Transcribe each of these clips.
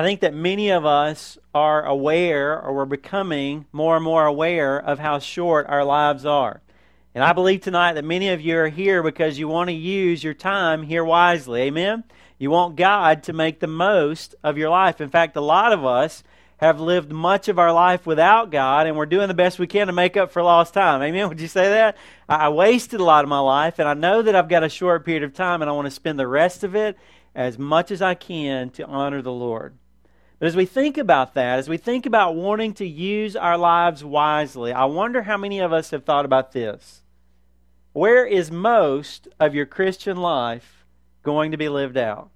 I think that many of us are aware or we're becoming more and more aware of how short our lives are. And I believe tonight that many of you are here because you want to use your time here wisely. Amen? You want God to make the most of your life. In fact, a lot of us have lived much of our life without God, and we're doing the best we can to make up for lost time. Amen? Would you say that? I wasted a lot of my life, and I know that I've got a short period of time, and I want to spend the rest of it as much as I can to honor the Lord. But as we think about that, as we think about wanting to use our lives wisely, I wonder how many of us have thought about this. Where is most of your Christian life going to be lived out?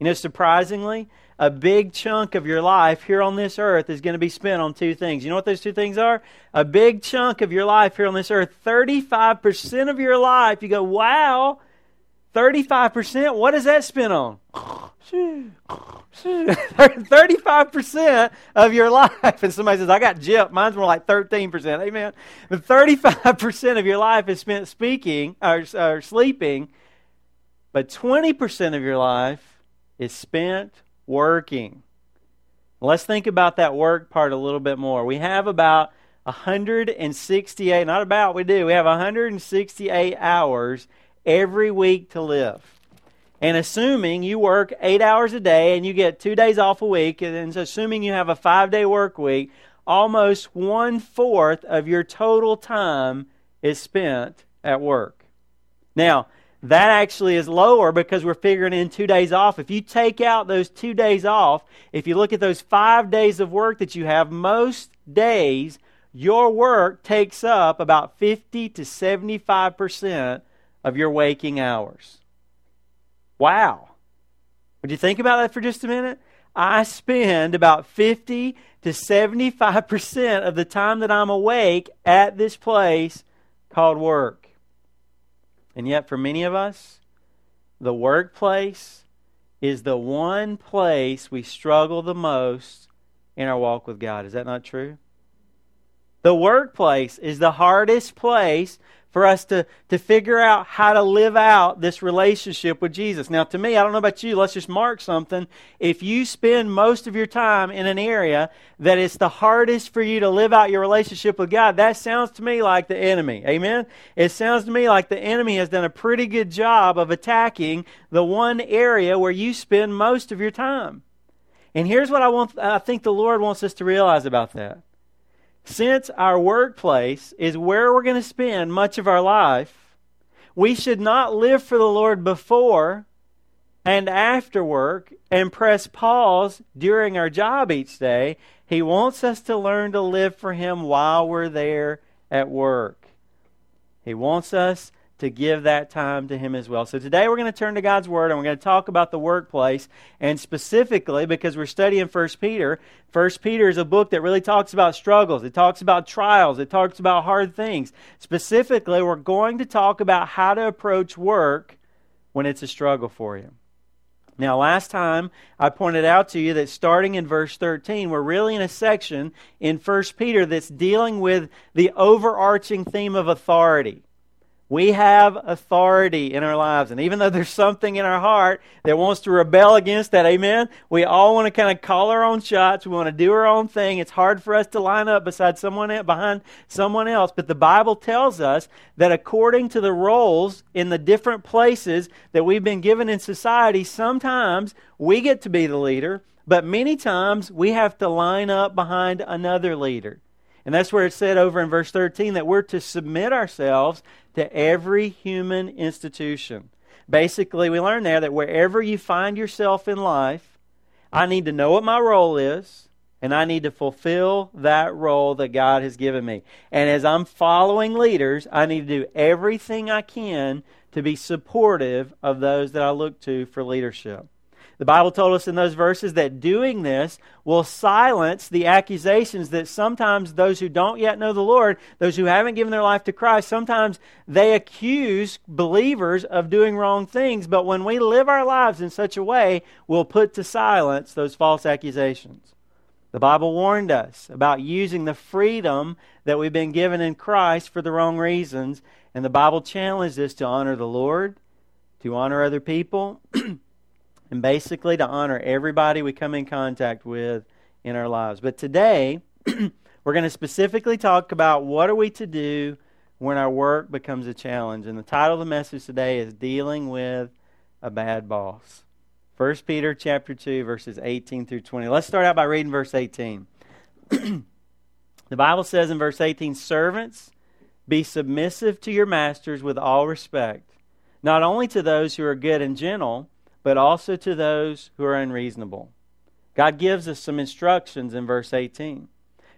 You know, surprisingly, a big chunk of your life here on this earth is going to be spent on two things. You know what those two things are? A big chunk of your life here on this earth, 35% of your life, you go, wow, 35%, what does that spend on? 35% of your life. And somebody says, I got gypped. Mine's more like 13%. Amen. But 35% of your life is spent speaking or, or sleeping, but 20% of your life is spent working. Let's think about that work part a little bit more. We have about 168, not about, we do, we have 168 hours every week to live. And assuming you work eight hours a day and you get two days off a week, and assuming you have a five day work week, almost one fourth of your total time is spent at work. Now, that actually is lower because we're figuring in two days off. If you take out those two days off, if you look at those five days of work that you have, most days your work takes up about 50 to 75% of your waking hours. Wow. Would you think about that for just a minute? I spend about 50 to 75% of the time that I'm awake at this place called work. And yet, for many of us, the workplace is the one place we struggle the most in our walk with God. Is that not true? The workplace is the hardest place for us to, to figure out how to live out this relationship with Jesus. Now, to me, I don't know about you, let's just mark something. If you spend most of your time in an area that it's the hardest for you to live out your relationship with God, that sounds to me like the enemy. Amen? It sounds to me like the enemy has done a pretty good job of attacking the one area where you spend most of your time. And here's what I want I think the Lord wants us to realize about that since our workplace is where we're going to spend much of our life, we should not live for the Lord before and after work and press pause during our job each day. He wants us to learn to live for Him while we're there at work. He wants us to give that time to Him as well. So today we're going to turn to God's Word and we're going to talk about the workplace. And specifically, because we're studying 1 Peter, 1 Peter is a book that really talks about struggles, it talks about trials, it talks about hard things. Specifically, we're going to talk about how to approach work when it's a struggle for you. Now, last time I pointed out to you that starting in verse 13, we're really in a section in 1 Peter that's dealing with the overarching theme of authority. We have authority in our lives. And even though there's something in our heart that wants to rebel against that, amen, we all want to kind of call our own shots. We want to do our own thing. It's hard for us to line up beside someone behind someone else. But the Bible tells us that according to the roles in the different places that we've been given in society, sometimes we get to be the leader, but many times we have to line up behind another leader. And that's where it said over in verse 13 that we're to submit ourselves to every human institution. Basically, we learn there that wherever you find yourself in life, I need to know what my role is, and I need to fulfill that role that God has given me. And as I'm following leaders, I need to do everything I can to be supportive of those that I look to for leadership. The Bible told us in those verses that doing this will silence the accusations that sometimes those who don't yet know the Lord, those who haven't given their life to Christ, sometimes they accuse believers of doing wrong things. But when we live our lives in such a way, we'll put to silence those false accusations. The Bible warned us about using the freedom that we've been given in Christ for the wrong reasons. And the Bible challenged us to honor the Lord, to honor other people. and basically to honor everybody we come in contact with in our lives. But today, we're going to specifically talk about what are we to do when our work becomes a challenge. And the title of the message today is Dealing with a Bad Boss. 1 Peter chapter 2 verses 18 through 20. Let's start out by reading verse 18. the Bible says in verse 18, "Servants, be submissive to your masters with all respect, not only to those who are good and gentle, but also to those who are unreasonable." God gives us some instructions in verse 18.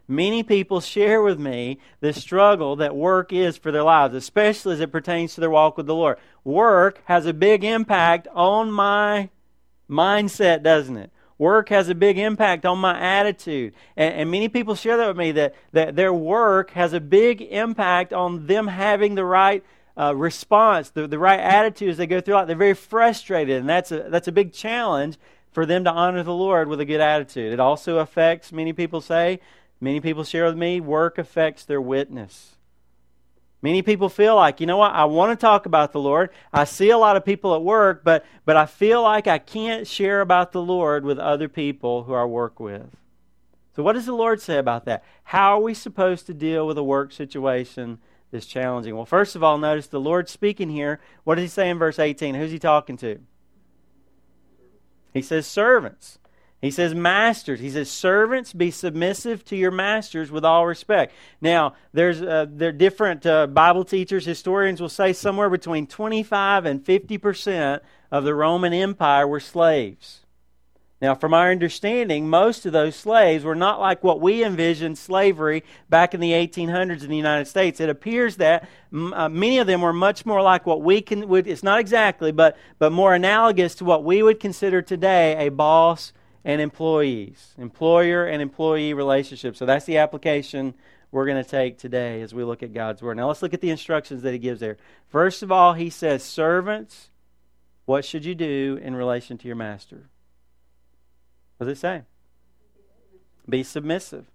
Many people share with me the struggle that work is for their lives, especially as it pertains to their walk with the Lord. Work has a big impact on my mindset, doesn't it? Work has a big impact on my attitude. And, and, many people share that with me that, that their work has a big impact on them having the right uh, response, the, the right attitude as they go through life. They're very frustrated, and that's a, that's a big challenge for them to honor the Lord with a good attitude. It also affects, many people say, Many people share with me, work affects their witness. Many people feel like, you know what, I want to talk about the Lord. I see a lot of people at work, but, but I feel like I can't share about the Lord with other people who I work with. So, what does the Lord say about that? How are we supposed to deal with a work situation that's challenging? Well, first of all, notice the Lord speaking here. What does he say in verse 18? Who's he talking to? He says, servants. He says, Masters. He says, Servants, be submissive to your masters with all respect. Now, there's uh, there are different uh, Bible teachers, historians will say somewhere between 25 and 50 percent of the Roman Empire were slaves. Now, from our understanding, most of those slaves were not like what we envisioned slavery back in the 1800s in the United States. It appears that uh, many of them were much more like what we can, would, it's not exactly, but, but more analogous to what we would consider today a boss and employees, employer and employee relationship. So that's the application we're going to take today as we look at God's Word. Now let's look at the instructions that He gives there. First of all, He says, Servants, what should you do in relation to your master? What does it say? Be submissive.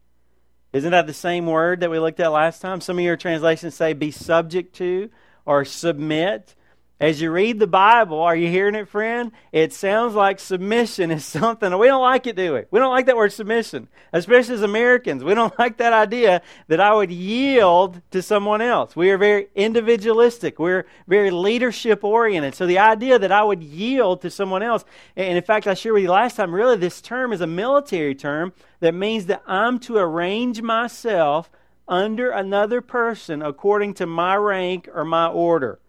Isn't that the same word that we looked at last time? Some of your translations say be subject to or submit. As you read the Bible, are you hearing it, friend? It sounds like submission is something. We don't like it, do we? We don't like that word submission, especially as Americans. We don't like that idea that I would yield to someone else. We are very individualistic. We're very leadership oriented. So the idea that I would yield to someone else, and in fact, I shared with you last time, really, this term is a military term that means that I'm to arrange myself under another person according to my rank or my order.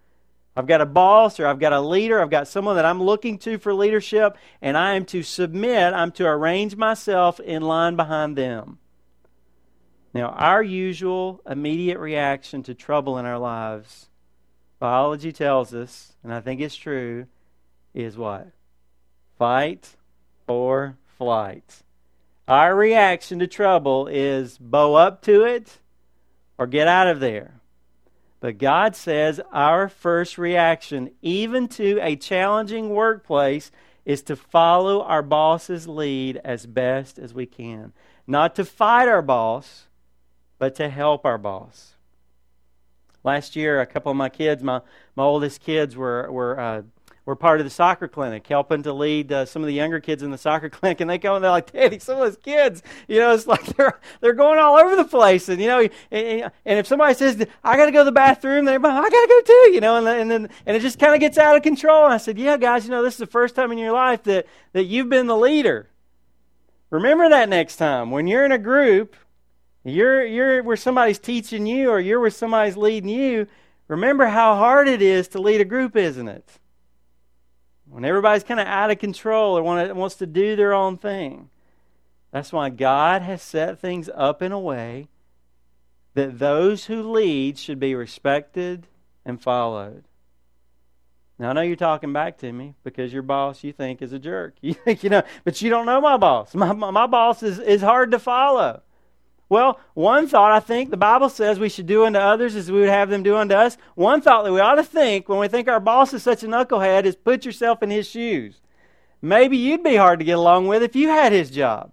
I've got a boss or I've got a leader, I've got someone that I'm looking to for leadership, and I am to submit, I'm to arrange myself in line behind them. Now, our usual immediate reaction to trouble in our lives, biology tells us, and I think it's true, is what? Fight or flight. Our reaction to trouble is bow up to it or get out of there. But God says our first reaction, even to a challenging workplace, is to follow our boss's lead as best as we can. Not to fight our boss, but to help our boss. Last year, a couple of my kids, my, my oldest kids, were, were uh, we're part of the soccer clinic, helping to lead uh, some of the younger kids in the soccer clinic, and they come and they're like, "Daddy, some of those kids, you know, it's like they're they're going all over the place." And you know, and, and if somebody says, "I got to go to the bathroom," they're, like, "I got to go too," you know, and, and then and it just kind of gets out of control. And I said, "Yeah, guys, you know, this is the first time in your life that that you've been the leader. Remember that next time when you're in a group, you're you're where somebody's teaching you, or you're where somebody's leading you. Remember how hard it is to lead a group, isn't it?" When everybody's kind of out of control or wants to do their own thing. That's why God has set things up in a way that those who lead should be respected and followed. Now I know you're talking back to me because your boss you think is a jerk. You think you know, but you don't know my boss. My my, my boss is, is hard to follow. Well, one thought I think the Bible says we should do unto others as we would have them do unto us. One thought that we ought to think when we think our boss is such a knucklehead is put yourself in his shoes. Maybe you'd be hard to get along with if you had his job.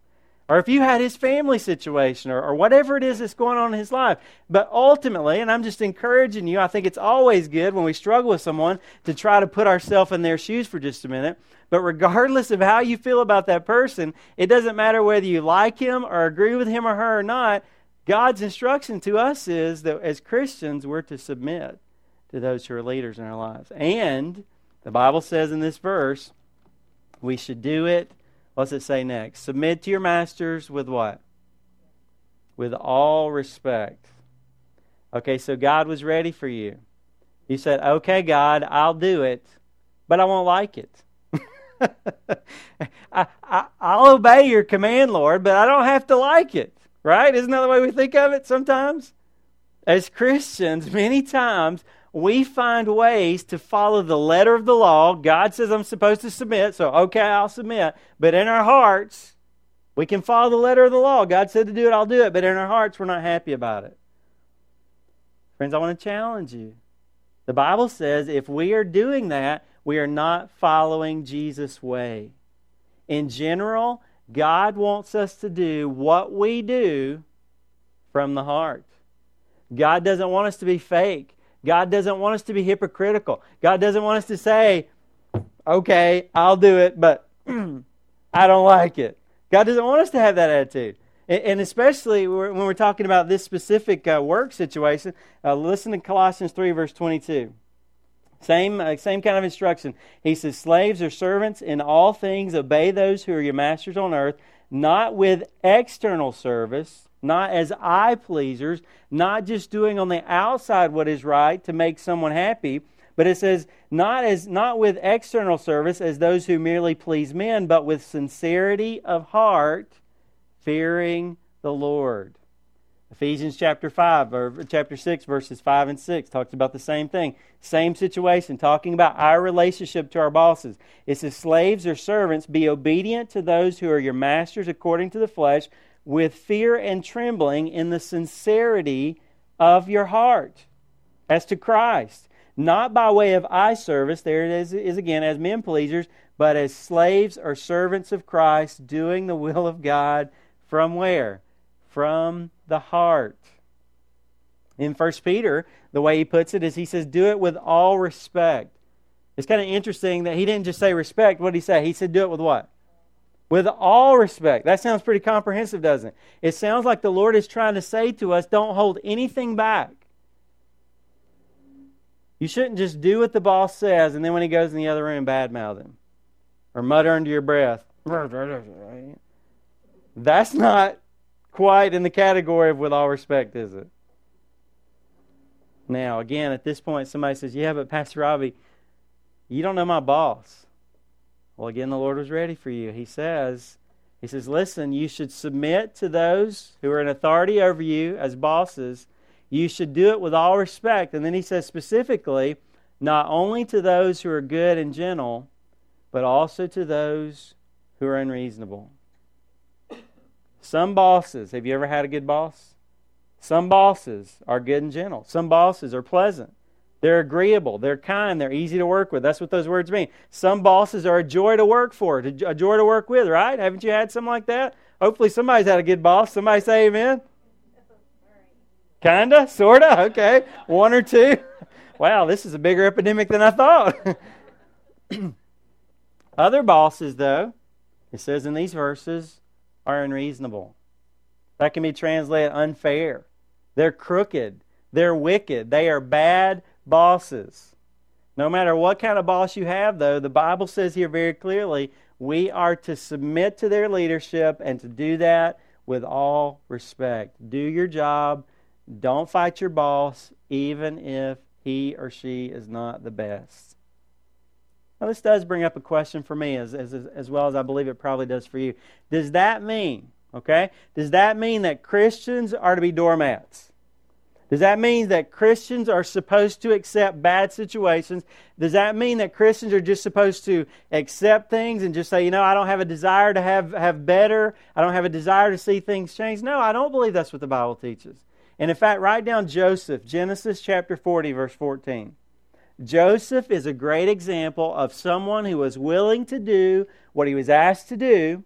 Or if you had his family situation, or, or whatever it is that's going on in his life. But ultimately, and I'm just encouraging you, I think it's always good when we struggle with someone to try to put ourselves in their shoes for just a minute. But regardless of how you feel about that person, it doesn't matter whether you like him or agree with him or her or not. God's instruction to us is that as Christians, we're to submit to those who are leaders in our lives. And the Bible says in this verse, we should do it What's it say next? Submit to your masters with what? With all respect. Okay, so God was ready for you. You said, okay, God, I'll do it, but I won't like it. I, I, I'll obey your command, Lord, but I don't have to like it. Right? Isn't that the way we think of it sometimes? As Christians, many times we find ways to follow the letter of the law. God says I'm supposed to submit, so okay, I'll submit. But in our hearts, we can follow the letter of the law. God said to do it, I'll do it. But in our hearts, we're not happy about it. Friends, I want to challenge you. The Bible says if we are doing that, we are not following Jesus' way. In general, God wants us to do what we do from the heart. God doesn't want us to be fake. God doesn't want us to be hypocritical. God doesn't want us to say, okay, I'll do it, but I don't like it. God doesn't want us to have that attitude. And especially when we're talking about this specific uh, work situation, uh, listen to Colossians 3, verse 22. Same, uh, same kind of instruction. He says, Slaves or servants, in all things obey those who are your masters on earth, not with external service not as eye pleasers, not just doing on the outside what is right to make someone happy, but it says not as not with external service as those who merely please men, but with sincerity of heart, fearing the Lord. Ephesians chapter 5 or chapter 6 verses 5 and 6 talks about the same thing. Same situation talking about our relationship to our bosses. It says slaves or servants be obedient to those who are your masters according to the flesh with fear and trembling in the sincerity of your heart as to Christ, not by way of eye service, there it is, is again, as men pleasers, but as slaves or servants of Christ, doing the will of God from where? From the heart. In 1 Peter, the way he puts it is he says, Do it with all respect. It's kind of interesting that he didn't just say respect. What did he say? He said, Do it with what? With all respect. That sounds pretty comprehensive, doesn't it? It sounds like the Lord is trying to say to us don't hold anything back. You shouldn't just do what the boss says and then when he goes in the other room, badmouth him or mutter under your breath. That's not quite in the category of with all respect, is it? Now, again, at this point, somebody says, Yeah, but Pastor Robbie, you don't know my boss. Well, again, the Lord was ready for you. He says, He says, listen, you should submit to those who are in authority over you as bosses. You should do it with all respect. And then he says specifically, not only to those who are good and gentle, but also to those who are unreasonable. Some bosses, have you ever had a good boss? Some bosses are good and gentle. Some bosses are pleasant. They're agreeable. They're kind. They're easy to work with. That's what those words mean. Some bosses are a joy to work for, a joy to work with, right? Haven't you had something like that? Hopefully somebody's had a good boss. Somebody say amen. Kinda, sorta, okay. One or two. Wow, this is a bigger epidemic than I thought. Other bosses, though, it says in these verses, are unreasonable. That can be translated unfair. They're crooked. They're wicked. They are bad bosses. No matter what kind of boss you have, though, the Bible says here very clearly we are to submit to their leadership and to do that with all respect. Do your job. Don't fight your boss, even if he or she is not the best. Now, this does bring up a question for me, as, as, as well as I believe it probably does for you. Does that mean, okay, does that mean that Christians are to be doormats? Does that mean that Christians are supposed to accept bad situations? Does that mean that Christians are just supposed to accept things and just say, you know, I don't have a desire to have, have better. I don't have a desire to see things change? No, I don't believe that's what the Bible teaches. And in fact, write down Joseph, Genesis chapter 40, verse 14. Joseph is a great example of someone who was willing to do what he was asked to do,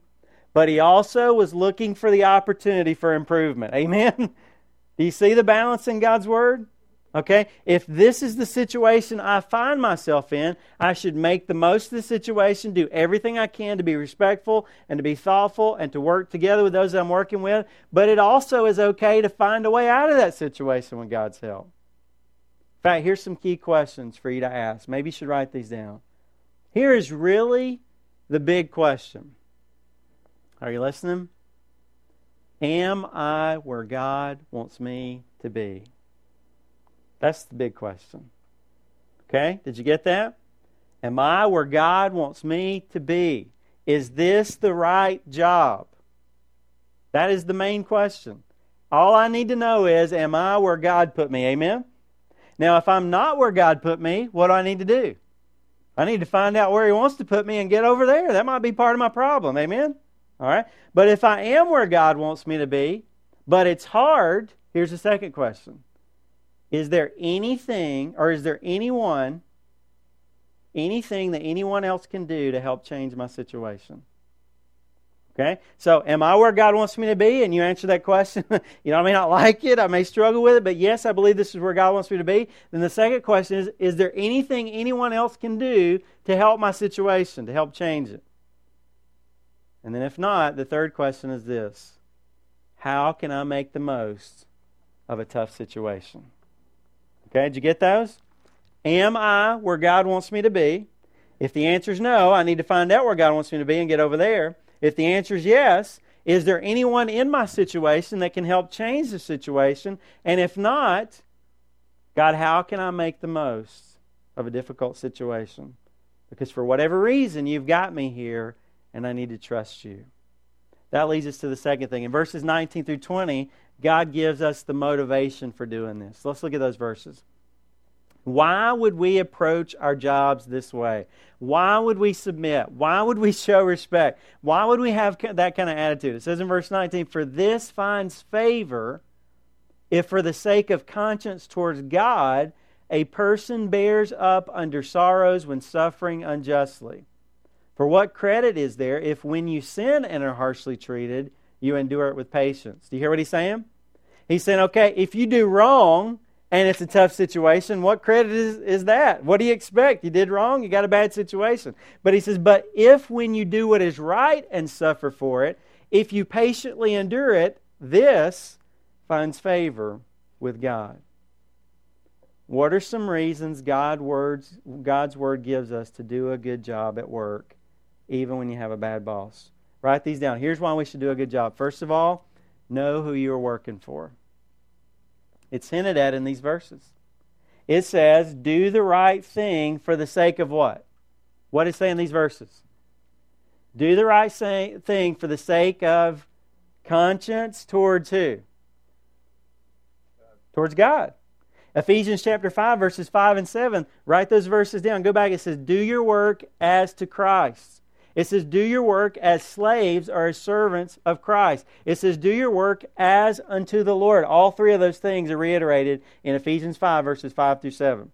but he also was looking for the opportunity for improvement. Amen? Do you see the balance in God's Word? Okay? If this is the situation I find myself in, I should make the most of the situation, do everything I can to be respectful and to be thoughtful and to work together with those I'm working with. But it also is okay to find a way out of that situation with God's help. In fact, here's some key questions for you to ask. Maybe you should write these down. Here is really the big question. Are you listening? Am I where God wants me to be? That's the big question. Okay? Did you get that? Am I where God wants me to be? Is this the right job? That is the main question. All I need to know is, am I where God put me? Amen? Now, if I'm not where God put me, what do I need to do? I need to find out where He wants to put me and get over there. That might be part of my problem. Amen? All right? But if I am where God wants me to be, but it's hard, here's the second question is there anything, or is there anyone, anything that anyone else can do to help change my situation? Okay? So, am I where God wants me to be? And you answer that question. you know, I may not like it, I may struggle with it, but yes, I believe this is where God wants me to be. Then the second question is Is there anything anyone else can do to help my situation, to help change it? And then, if not, the third question is this How can I make the most of a tough situation? Okay, did you get those? Am I where God wants me to be? If the answer is no, I need to find out where God wants me to be and get over there. If the answer is yes, is there anyone in my situation that can help change the situation? And if not, God, how can I make the most of a difficult situation? Because for whatever reason, you've got me here, and I need to trust you. That leads us to the second thing. In verses 19 through 20, God gives us the motivation for doing this. Let's look at those verses. Why would we approach our jobs this way? Why would we submit? Why would we show respect? Why would we have that kind of attitude? It says in verse 19, For this finds favor if for the sake of conscience towards God, a person bears up under sorrows when suffering unjustly. For what credit is there if when you sin and are harshly treated, you endure it with patience? Do you hear what he's saying? He's saying, okay, if you do wrong and it's a tough situation, what credit is, is that? What do you expect? You did wrong, you got a bad situation. But he says, but if when you do what is right and suffer for it, if you patiently endure it, this finds favor with God. What are some reasons God words, God's Word gives us to do a good job at work, even when you have a bad boss? Write these down. Here's why we should do a good job. First of all, know who you're working for. It's hinted at in these verses. It says, do the right thing for the sake of what? What is saying these verses? Do the right thing for the sake of conscience towards who? Towards God. Ephesians chapter 5, verses 5 and 7. Write those verses down. Go back. It says, Do your work as to Christ it says, Do your work as slaves or as servants of Christ. It says, Do your work as unto the Lord. All three of those things are reiterated in Ephesians 5, verses 5 through 7.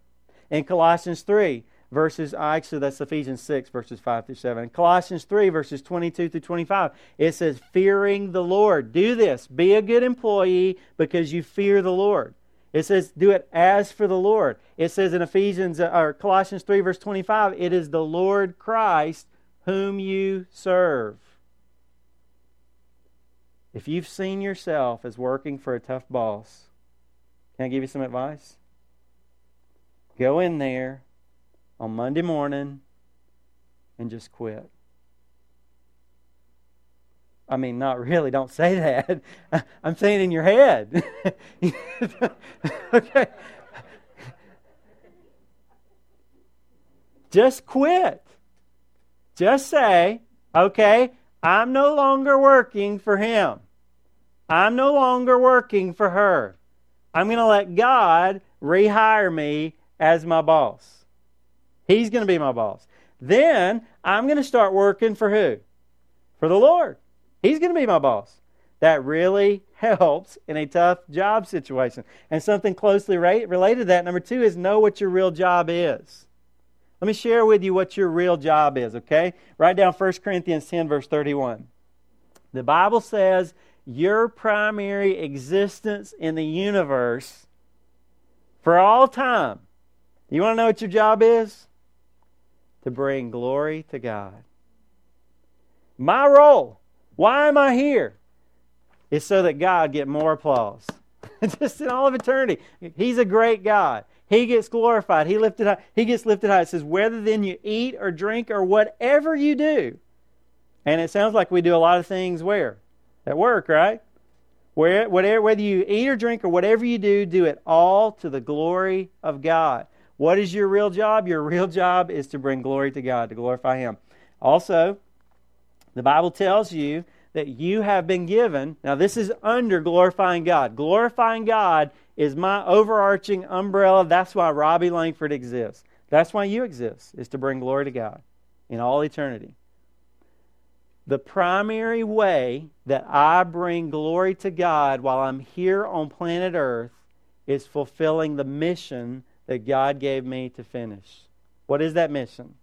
In Colossians 3, verses, actually, that's Ephesians 6, verses 5 through 7. In Colossians 3, verses 22 through 25, it says, Fearing the Lord. Do this. Be a good employee because you fear the Lord. It says, do it as for the Lord. It says in Ephesians uh, or Colossians 3, verse 25, it is the Lord Christ whom you serve. If you've seen yourself as working for a tough boss, can I give you some advice? Go in there on Monday morning and just quit. I mean, not really, don't say that. I'm saying in your head. okay. Just quit. Just say, okay, I'm no longer working for him. I'm no longer working for her. I'm going to let God rehire me as my boss. He's going to be my boss. Then I'm going to start working for who? For the Lord. He's going to be my boss. That really helps in a tough job situation. And something closely related to that, number two, is know what your real job is. Let me share with you what your real job is, okay? Write down 1 Corinthians 10, verse 31. The Bible says your primary existence in the universe for all time. You want to know what your job is? To bring glory to God. My role, why am I here? Is so that God get more applause. Just in all of eternity. He's a great God. He gets glorified. He lifted high. He gets lifted high. It says, whether then you eat or drink or whatever you do. And it sounds like we do a lot of things where? At work, right? Where, whatever, whether you eat or drink or whatever you do, do it all to the glory of God. What is your real job? Your real job is to bring glory to God, to glorify Him. Also, the Bible tells you that you have been given. Now, this is under glorifying God. Glorifying God is my overarching umbrella. That's why Robbie Langford exists. That's why you exist, is to bring glory to God in all eternity. The primary way that I bring glory to God while I'm here on planet Earth is fulfilling the mission that God gave me to finish. What is that mission?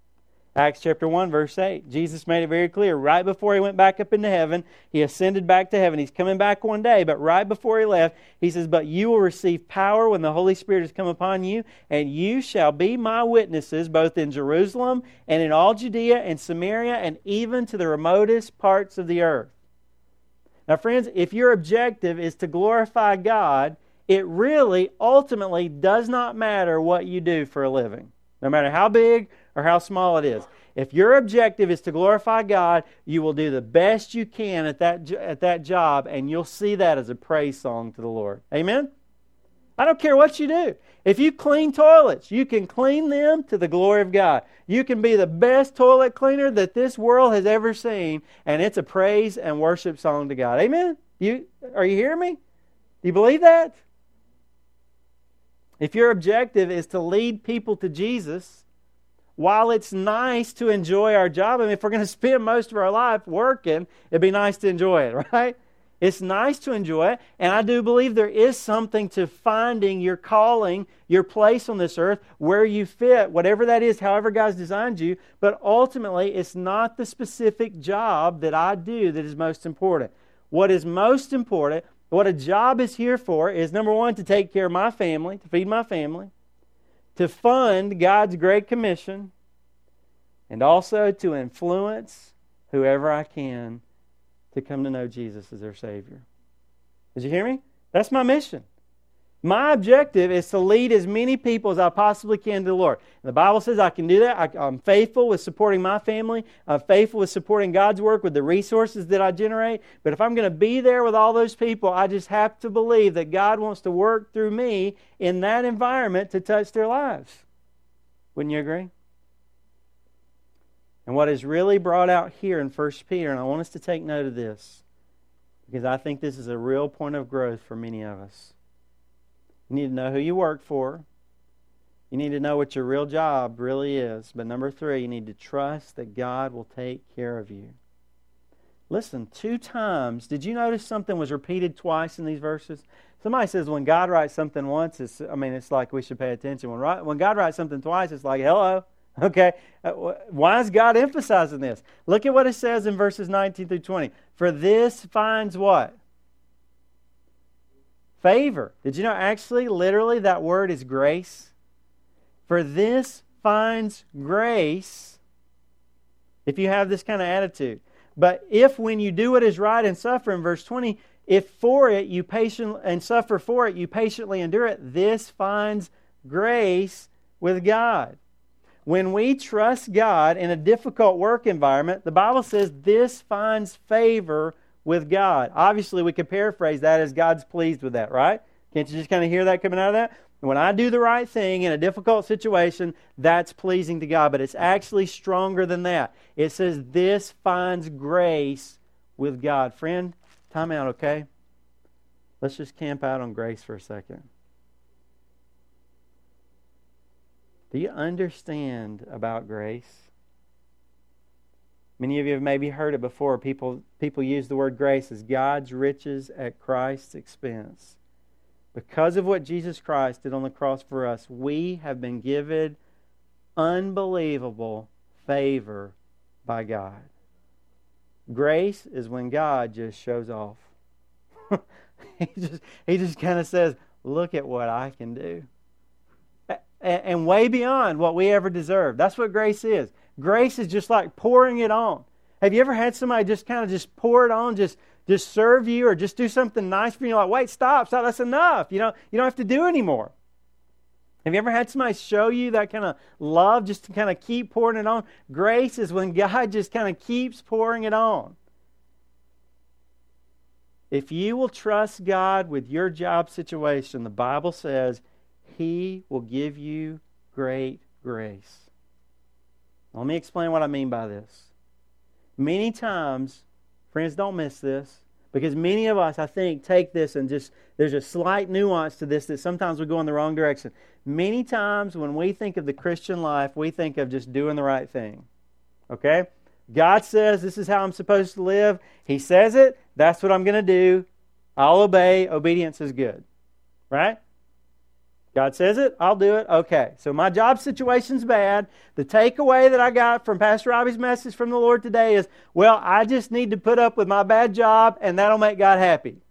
Acts chapter 1, verse 8. Jesus made it very clear. Right before he went back up into heaven, he ascended back to heaven. He's coming back one day, but right before he left, he says, But you will receive power when the Holy Spirit has come upon you, and you shall be my witnesses both in Jerusalem and in all Judea and Samaria and even to the remotest parts of the earth. Now, friends, if your objective is to glorify God, it really ultimately does not matter what you do for a living. No matter how big or how small it is. If your objective is to glorify God, you will do the best you can at that, at that job, and you'll see that as a praise song to the Lord. Amen? I don't care what you do. If you clean toilets, you can clean them to the glory of God. You can be the best toilet cleaner that this world has ever seen, and it's a praise and worship song to God. Amen? You, are you hearing me? Do you believe that? If your objective is to lead people to Jesus, while it's nice to enjoy our job, I mean, if we're going to spend most of our life working, it'd be nice to enjoy it, right? It's nice to enjoy it, and I do believe there is something to finding your calling, your place on this earth, where you fit, whatever that is, however God's designed you. But ultimately, it's not the specific job that I do that is most important. What is most important, what a job is here for, is number one, to take care of my family, to feed my family to fund God's Great Commission, and also to influence whoever I can to come to know Jesus as their Savior. Did you hear me? That's my mission. My objective is to lead as many people as I possibly can to the Lord. And the Bible says I can do that. I, am faithful with supporting my family. I'm faithful with supporting God's work with the resources that I generate. But if I'm going to be there with all those people, I just have to believe that God wants to work through me in that environment to touch their lives. Wouldn't you agree? And what is really brought out here in 1 Peter, and I want us to take note of this, because I think this is a real point of growth for many of us. You need to know who you work for. You need to know what your real job really is. But number three, you need to trust that God will take care of you. Listen, two times, did you notice something was repeated twice in these verses? Somebody says when God writes something once, it's, I mean, it's like we should pay attention. When, when God writes something twice, it's like, hello. Okay, uh, why is God emphasizing this? Look at what it says in verses 19 through 20. For this finds what? Favor. Did you know actually, literally, that word is grace? For this finds grace if you have this kind of attitude. But if when you do what is right and suffer, in verse 20, if for it you patient and suffer for it, you patiently endure it, this finds grace with God. When we trust God in a difficult work environment, the Bible says this finds favor with God. Obviously, we could paraphrase that as God's pleased with that, right? Can't you just kind of hear that coming out of that? When I do the right thing in a difficult situation, that's pleasing to God. But it's actually stronger than that. It says, This finds grace with God. Friend, time out, okay? Let's just camp out on grace for a second. Do you understand about grace? Many of you have maybe heard it before. People, people use the word grace as God's riches at Christ's expense. Because of what Jesus Christ did on the cross for us, we have been given unbelievable favor by God. Grace is when God just shows off. he just he just kind of says, "Look at what I can do." And way beyond what we ever deserve. That's what grace is. Grace is just like pouring it on. Have you ever had somebody just kind of just pour it on, just just serve you or just do something nice for you? You're like, wait, stop, stop, that's enough. You know, you don't have to do anymore. Have you ever had somebody show you that kind of love just to kind of keep pouring it on? Grace is when God just kind of keeps pouring it on. If you will trust God with your job situation, the Bible says He will give you great grace. Let me explain what I mean by this. Many times, friends, don't miss this. Because many of us, I think, take this and just, there's a slight nuance to this that sometimes we go in the wrong direction. Many times when we think of the Christian life, we think of just doing the right thing. Okay? God says this is how I'm supposed to live. He says it. That's what I'm going to do. I'll obey. Obedience is good. Right? God says it, I'll do it. Okay, so my job situation's bad. The takeaway that I got from Pastor Robbie's message from the Lord today is well, I just need to put up with my bad job, and that'll make God happy.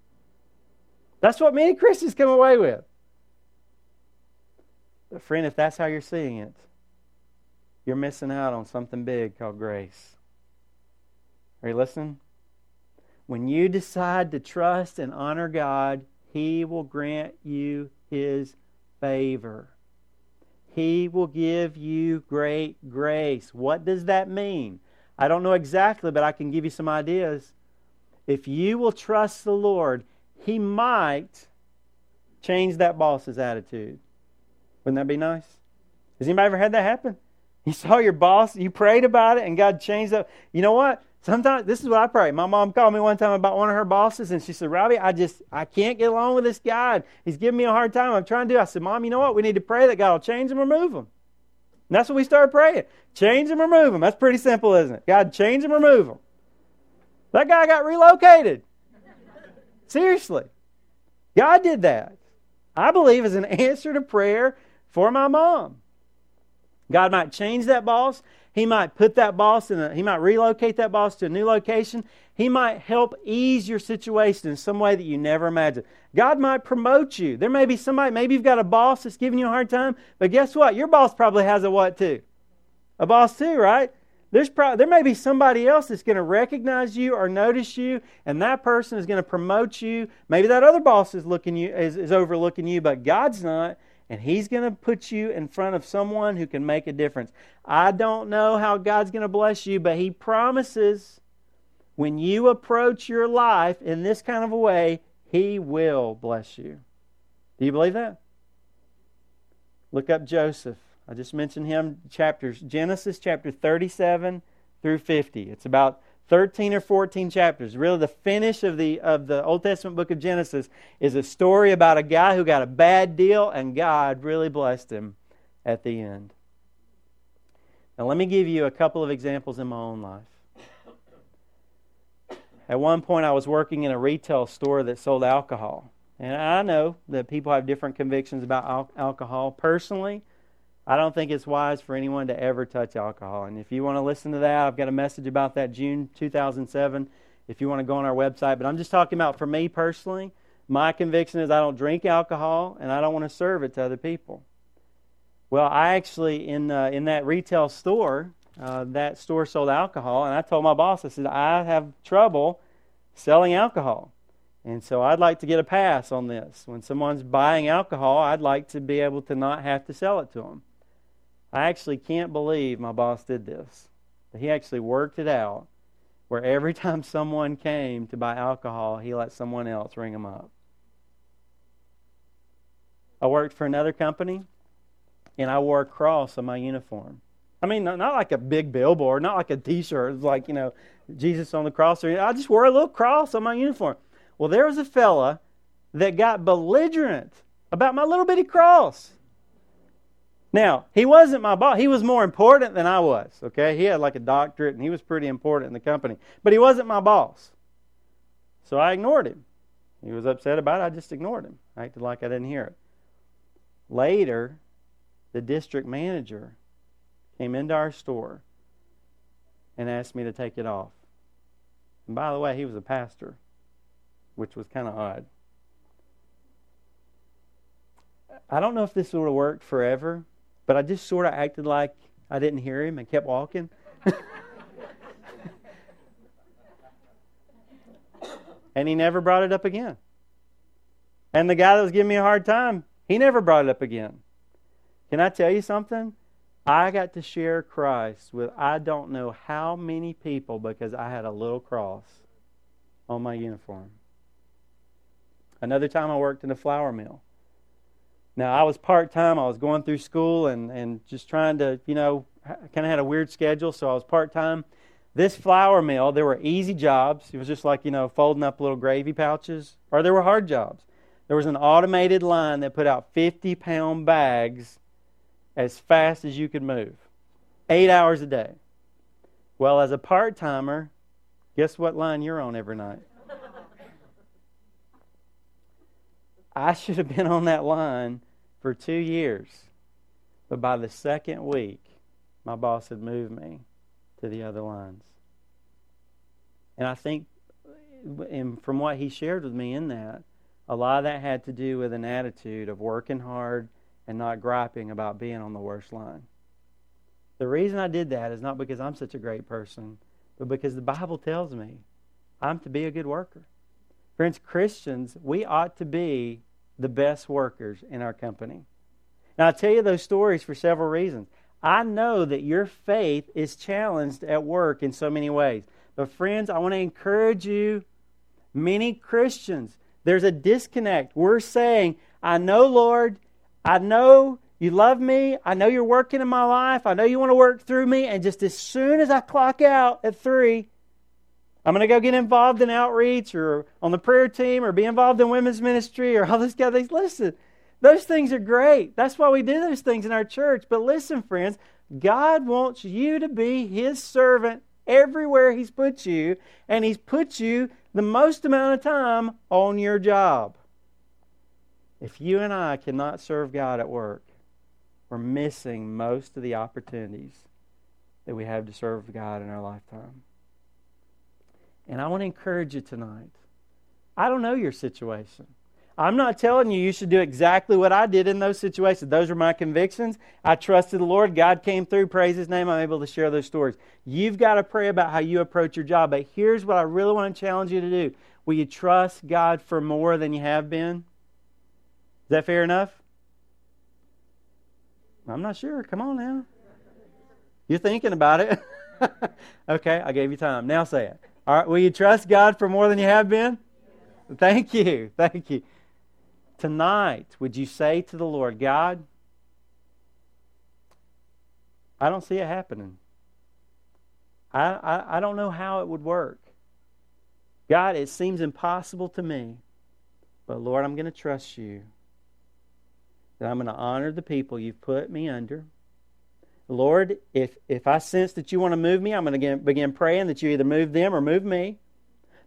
That's what many Christians come away with. But, friend, if that's how you're seeing it, you're missing out on something big called grace. Are you listening? When you decide to trust and honor God, He will grant you His favor. He will give you great grace. What does that mean? I don't know exactly, but I can give you some ideas. If you will trust the Lord, He might change that boss's attitude. Wouldn't that be nice? Has anybody ever had that happen? You saw your boss, you prayed about it, and God changed it. You know what? Sometimes this is what I pray. My mom called me one time about one of her bosses, and she said, "Robbie, I just I can't get along with this guy. He's giving me a hard time. I'm trying to do." I said, "Mom, you know what? We need to pray that God will change him, or move him." And that's what we started praying: change him, or remove him. That's pretty simple, isn't it? God, change him, or remove him. That guy got relocated. Seriously, God did that. I believe as an answer to prayer for my mom. God might change that boss. He might put that boss in a, he might relocate that boss to a new location. He might help ease your situation in some way that you never imagined. God might promote you. There may be somebody, maybe you've got a boss that's giving you a hard time, but guess what? Your boss probably has a what too? A boss too, right? There's pro- there may be somebody else that's going to recognize you or notice you, and that person is going to promote you. Maybe that other boss is looking you is, is overlooking you, but God's not and He's going to put you in front of someone who can make a difference. I don't know how God's going to bless you, but He promises when you approach your life in this kind of a way, He will bless you. Do you believe that? Look up Joseph. I just mentioned him chapters Genesis chapter 37 through 50. It's about 13 or 14 chapters. Really, the finish of the, of the Old Testament book of Genesis is a story about a guy who got a bad deal and God really blessed him at the end. Now, let me give you a couple of examples in my own life. At one point, I was working in a retail store that sold alcohol. And I know that people have different convictions about al- alcohol. Personally, I don't think it's wise for anyone to ever touch alcohol. And if you want to listen to that, I've got a message about that June 2007 if you want to go on our website. But I'm just talking about for me personally, my conviction is I don't drink alcohol and I don't want to serve it to other people. Well, I actually, in, uh, in that retail store, uh, that store sold alcohol, and I told my boss, I said, I have trouble selling alcohol. And so I'd like to get a pass on this. When someone's buying alcohol, I'd like to be able to not have to sell it to them. I actually can't believe my boss did this. He actually worked it out where every time someone came to buy alcohol, he let someone else ring them up. I worked for another company, and I wore a cross on my uniform. I mean, not, like a big billboard, not like a T-shirt, like you know, Jesus on the cross. I just wore a little cross on my uniform. Well, there was a fella that got belligerent about my little bitty cross. Now, he wasn't my boss. He was more important than I was, okay? He had like a doctorate and he was pretty important in the company. But he wasn't my boss. So I ignored him. He was upset about it. I just ignored him. I acted like I didn't hear it. Later, the district manager came into our store and asked me to take it off. And by the way, he was a pastor, which was kind of odd. I don't know if this would have worked forever, but I just sort of acted like I didn't hear him and kept walking. and he never brought it up again. And the guy that was giving me a hard time, he never brought it up again. Can I tell you something? I got to share Christ with I don't know how many people because I had a little cross on my uniform. Another time I worked in a flour mill. Now, I was part time. I was going through school and, and just trying to, you know, kind of had a weird schedule, so I was part time. This flour mill, there were easy jobs. It was just like, you know, folding up little gravy pouches, or there were hard jobs. There was an automated line that put out 50 pound bags as fast as you could move, eight hours a day. Well, as a part timer, guess what line you're on every night? I should have been on that line for two years. But by the second week, my boss had moved me to the other lines. And I think, and from what he shared with me in that, a lot of that had to do with an attitude of working hard and not griping about being on the worst line. The reason I did that is not because I'm such a great person, but because the Bible tells me I'm to be a good worker. Friends, Christians, we ought to be the best workers in our company. Now, I tell you those stories for several reasons. I know that your faith is challenged at work in so many ways. But, friends, I want to encourage you, many Christians, there's a disconnect. We're saying, I know, Lord, I know you love me. I know you're working in my life. I know you want to work through me. And just as soon as I clock out at three, I'm going to go get involved in outreach or on the prayer team or be involved in women's ministry or all this kind of things. Listen, those things are great. That's why we do those things in our church. But listen, friends, God wants you to be His servant everywhere He's put you, and He's put you the most amount of time on your job. If you and I cannot serve God at work, we're missing most of the opportunities that we have to serve God in our lifetime. And I want to encourage you tonight. I don't know your situation. I'm not telling you you should do exactly what I did in those situations. Those are my convictions. I trusted the Lord. God came through. Praise His name. I'm able to share those stories. You've got to pray about how you approach your job. But here's what I really want to challenge you to do Will you trust God for more than you have been? Is that fair enough? I'm not sure. Come on now. You're thinking about it. okay, I gave you time. Now say it. All right, will you trust God for more than you have been? Thank you. Thank you. Tonight, would you say to the Lord, God, I don't see it happening. I, I, I don't know how it would work. God, it seems impossible to me. But Lord, I'm going to trust you that I'm going to honor the people you've put me under. Lord, if, if I sense that you want to move me, I'm going to begin praying that you either move them or move me.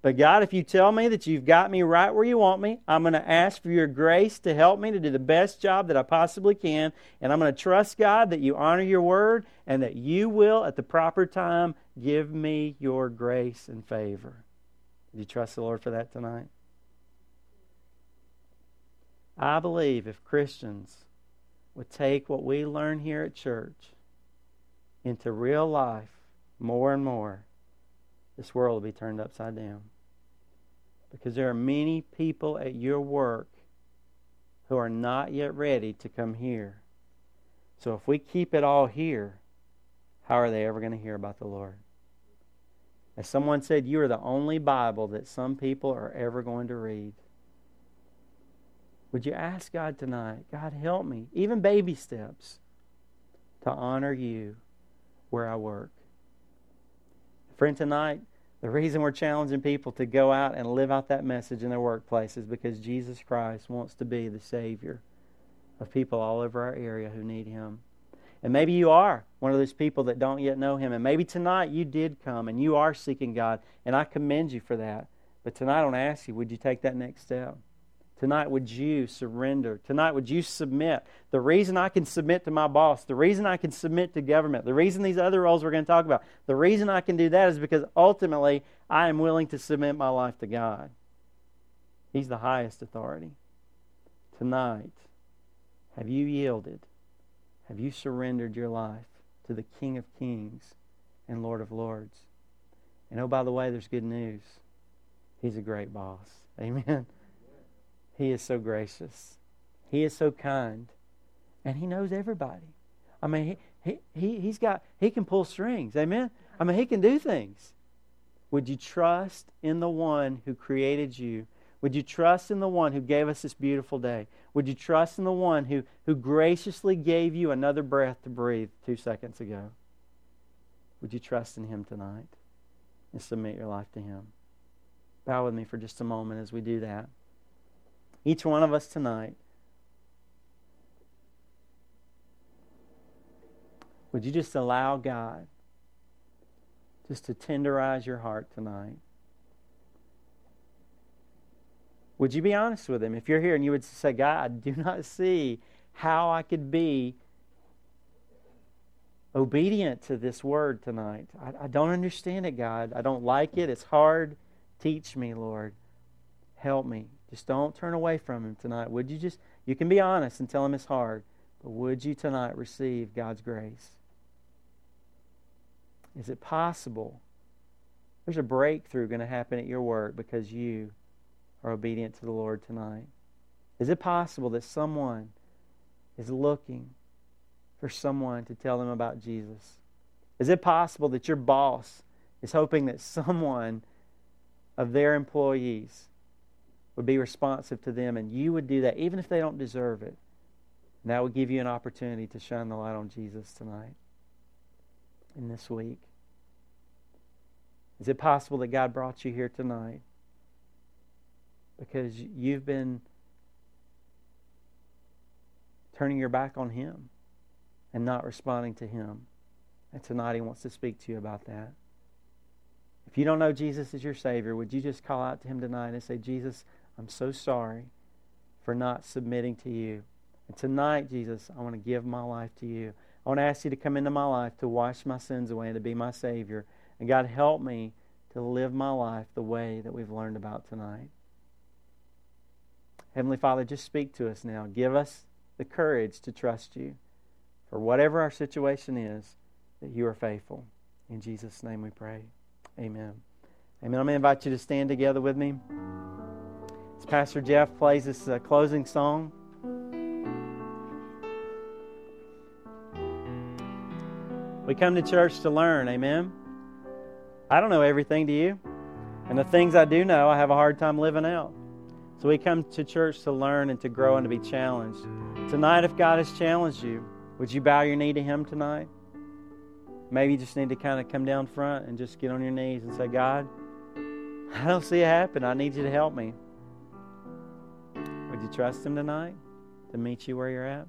But God, if you tell me that you've got me right where you want me, I'm going to ask for your grace to help me to do the best job that I possibly can. And I'm going to trust, God, that you honor your word and that you will, at the proper time, give me your grace and favor. Do you trust the Lord for that tonight? I believe if Christians would take what we learn here at church into real life more and more, this world will be turned upside down. Because there are many people at your work who are not yet ready to come here. So if we keep it all here, how are they ever going to hear about the Lord? As someone said, you are the only Bible that some people are ever going to read. Would you ask God tonight, God, help me, even baby steps, to honor you where I work? Friend, tonight, the reason we're challenging people to go out and live out that message in their workplace is because Jesus Christ wants to be the Savior of people all over our area who need Him. And maybe you are one of those people that don't yet know Him. And maybe tonight you did come and you are seeking God. And I commend you for that. But tonight I want to ask you would you take that next step? Tonight, would you surrender? Tonight, would you submit? The reason I can submit to my boss, the reason I can submit to government, the reason these other roles we're going to talk about, the reason I can do that is because ultimately I am willing to submit my life to God. He's the highest authority. Tonight, have you yielded? Have you surrendered your life to the King of Kings and Lord of Lords? And oh, by the way, there's good news. He's a great boss. Amen. He is so gracious. He is so kind. And he knows everybody. I mean, he, he, he's got, he can pull strings. Amen? I mean, he can do things. Would you trust in the one who created you? Would you trust in the one who gave us this beautiful day? Would you trust in the one who, who graciously gave you another breath to breathe two seconds ago? Would you trust in him tonight and submit your life to him? Bow with me for just a moment as we do that. Each one of us tonight, would you just allow God just to tenderize your heart tonight? Would you be honest with Him? If you're here and you would say, God, I do not see how I could be obedient to this word tonight. I, I, don't understand it, God. I don't like it. It's hard. Teach me, Lord. Help me. Just don't turn away from Him tonight. Would you just, you can be honest and tell Him it's hard, but would you tonight receive God's grace? Is it possible? There's a breakthrough going to happen at your work because you are obedient to the Lord tonight. Is it possible that someone is looking for someone to tell them about Jesus? Is it possible that your boss is hoping that someone of their employees would be responsive to them, and you would do that even if they don't deserve it. And that would give you an opportunity to shine the light on Jesus tonight and this week. Is it possible that God brought you here tonight because you've been turning your back on Him and not responding to Him? And tonight He wants to speak to you about that. If you don't know Jesus as your Savior, would you just call out to Him tonight and say, Jesus, I'm so sorry for not submitting to you. And tonight, Jesus, I want to give my life to you. I want to ask you to come into my life to wash my sins away and to be my Savior. And God, help me to live my life the way that we've learned about tonight. Heavenly Father, just speak to us now. Give us the courage to trust you. For whatever our situation is, that you are faithful. In Jesus' name we pray. Amen. Amen. I'm going to invite you to stand together with me. As Pastor Jeff plays this uh, closing song, we come to church to learn. Amen. I don't know everything to you, and the things I do know, I have a hard time living out. So we come to church to learn and to grow and to be challenged. Tonight, if God has challenged you, would you bow your knee to Him tonight? Maybe you just need to kind of come down front and just get on your knees and say, God, I don't see it happen. I need you to help me. Would you trust Him tonight to meet you where you're at?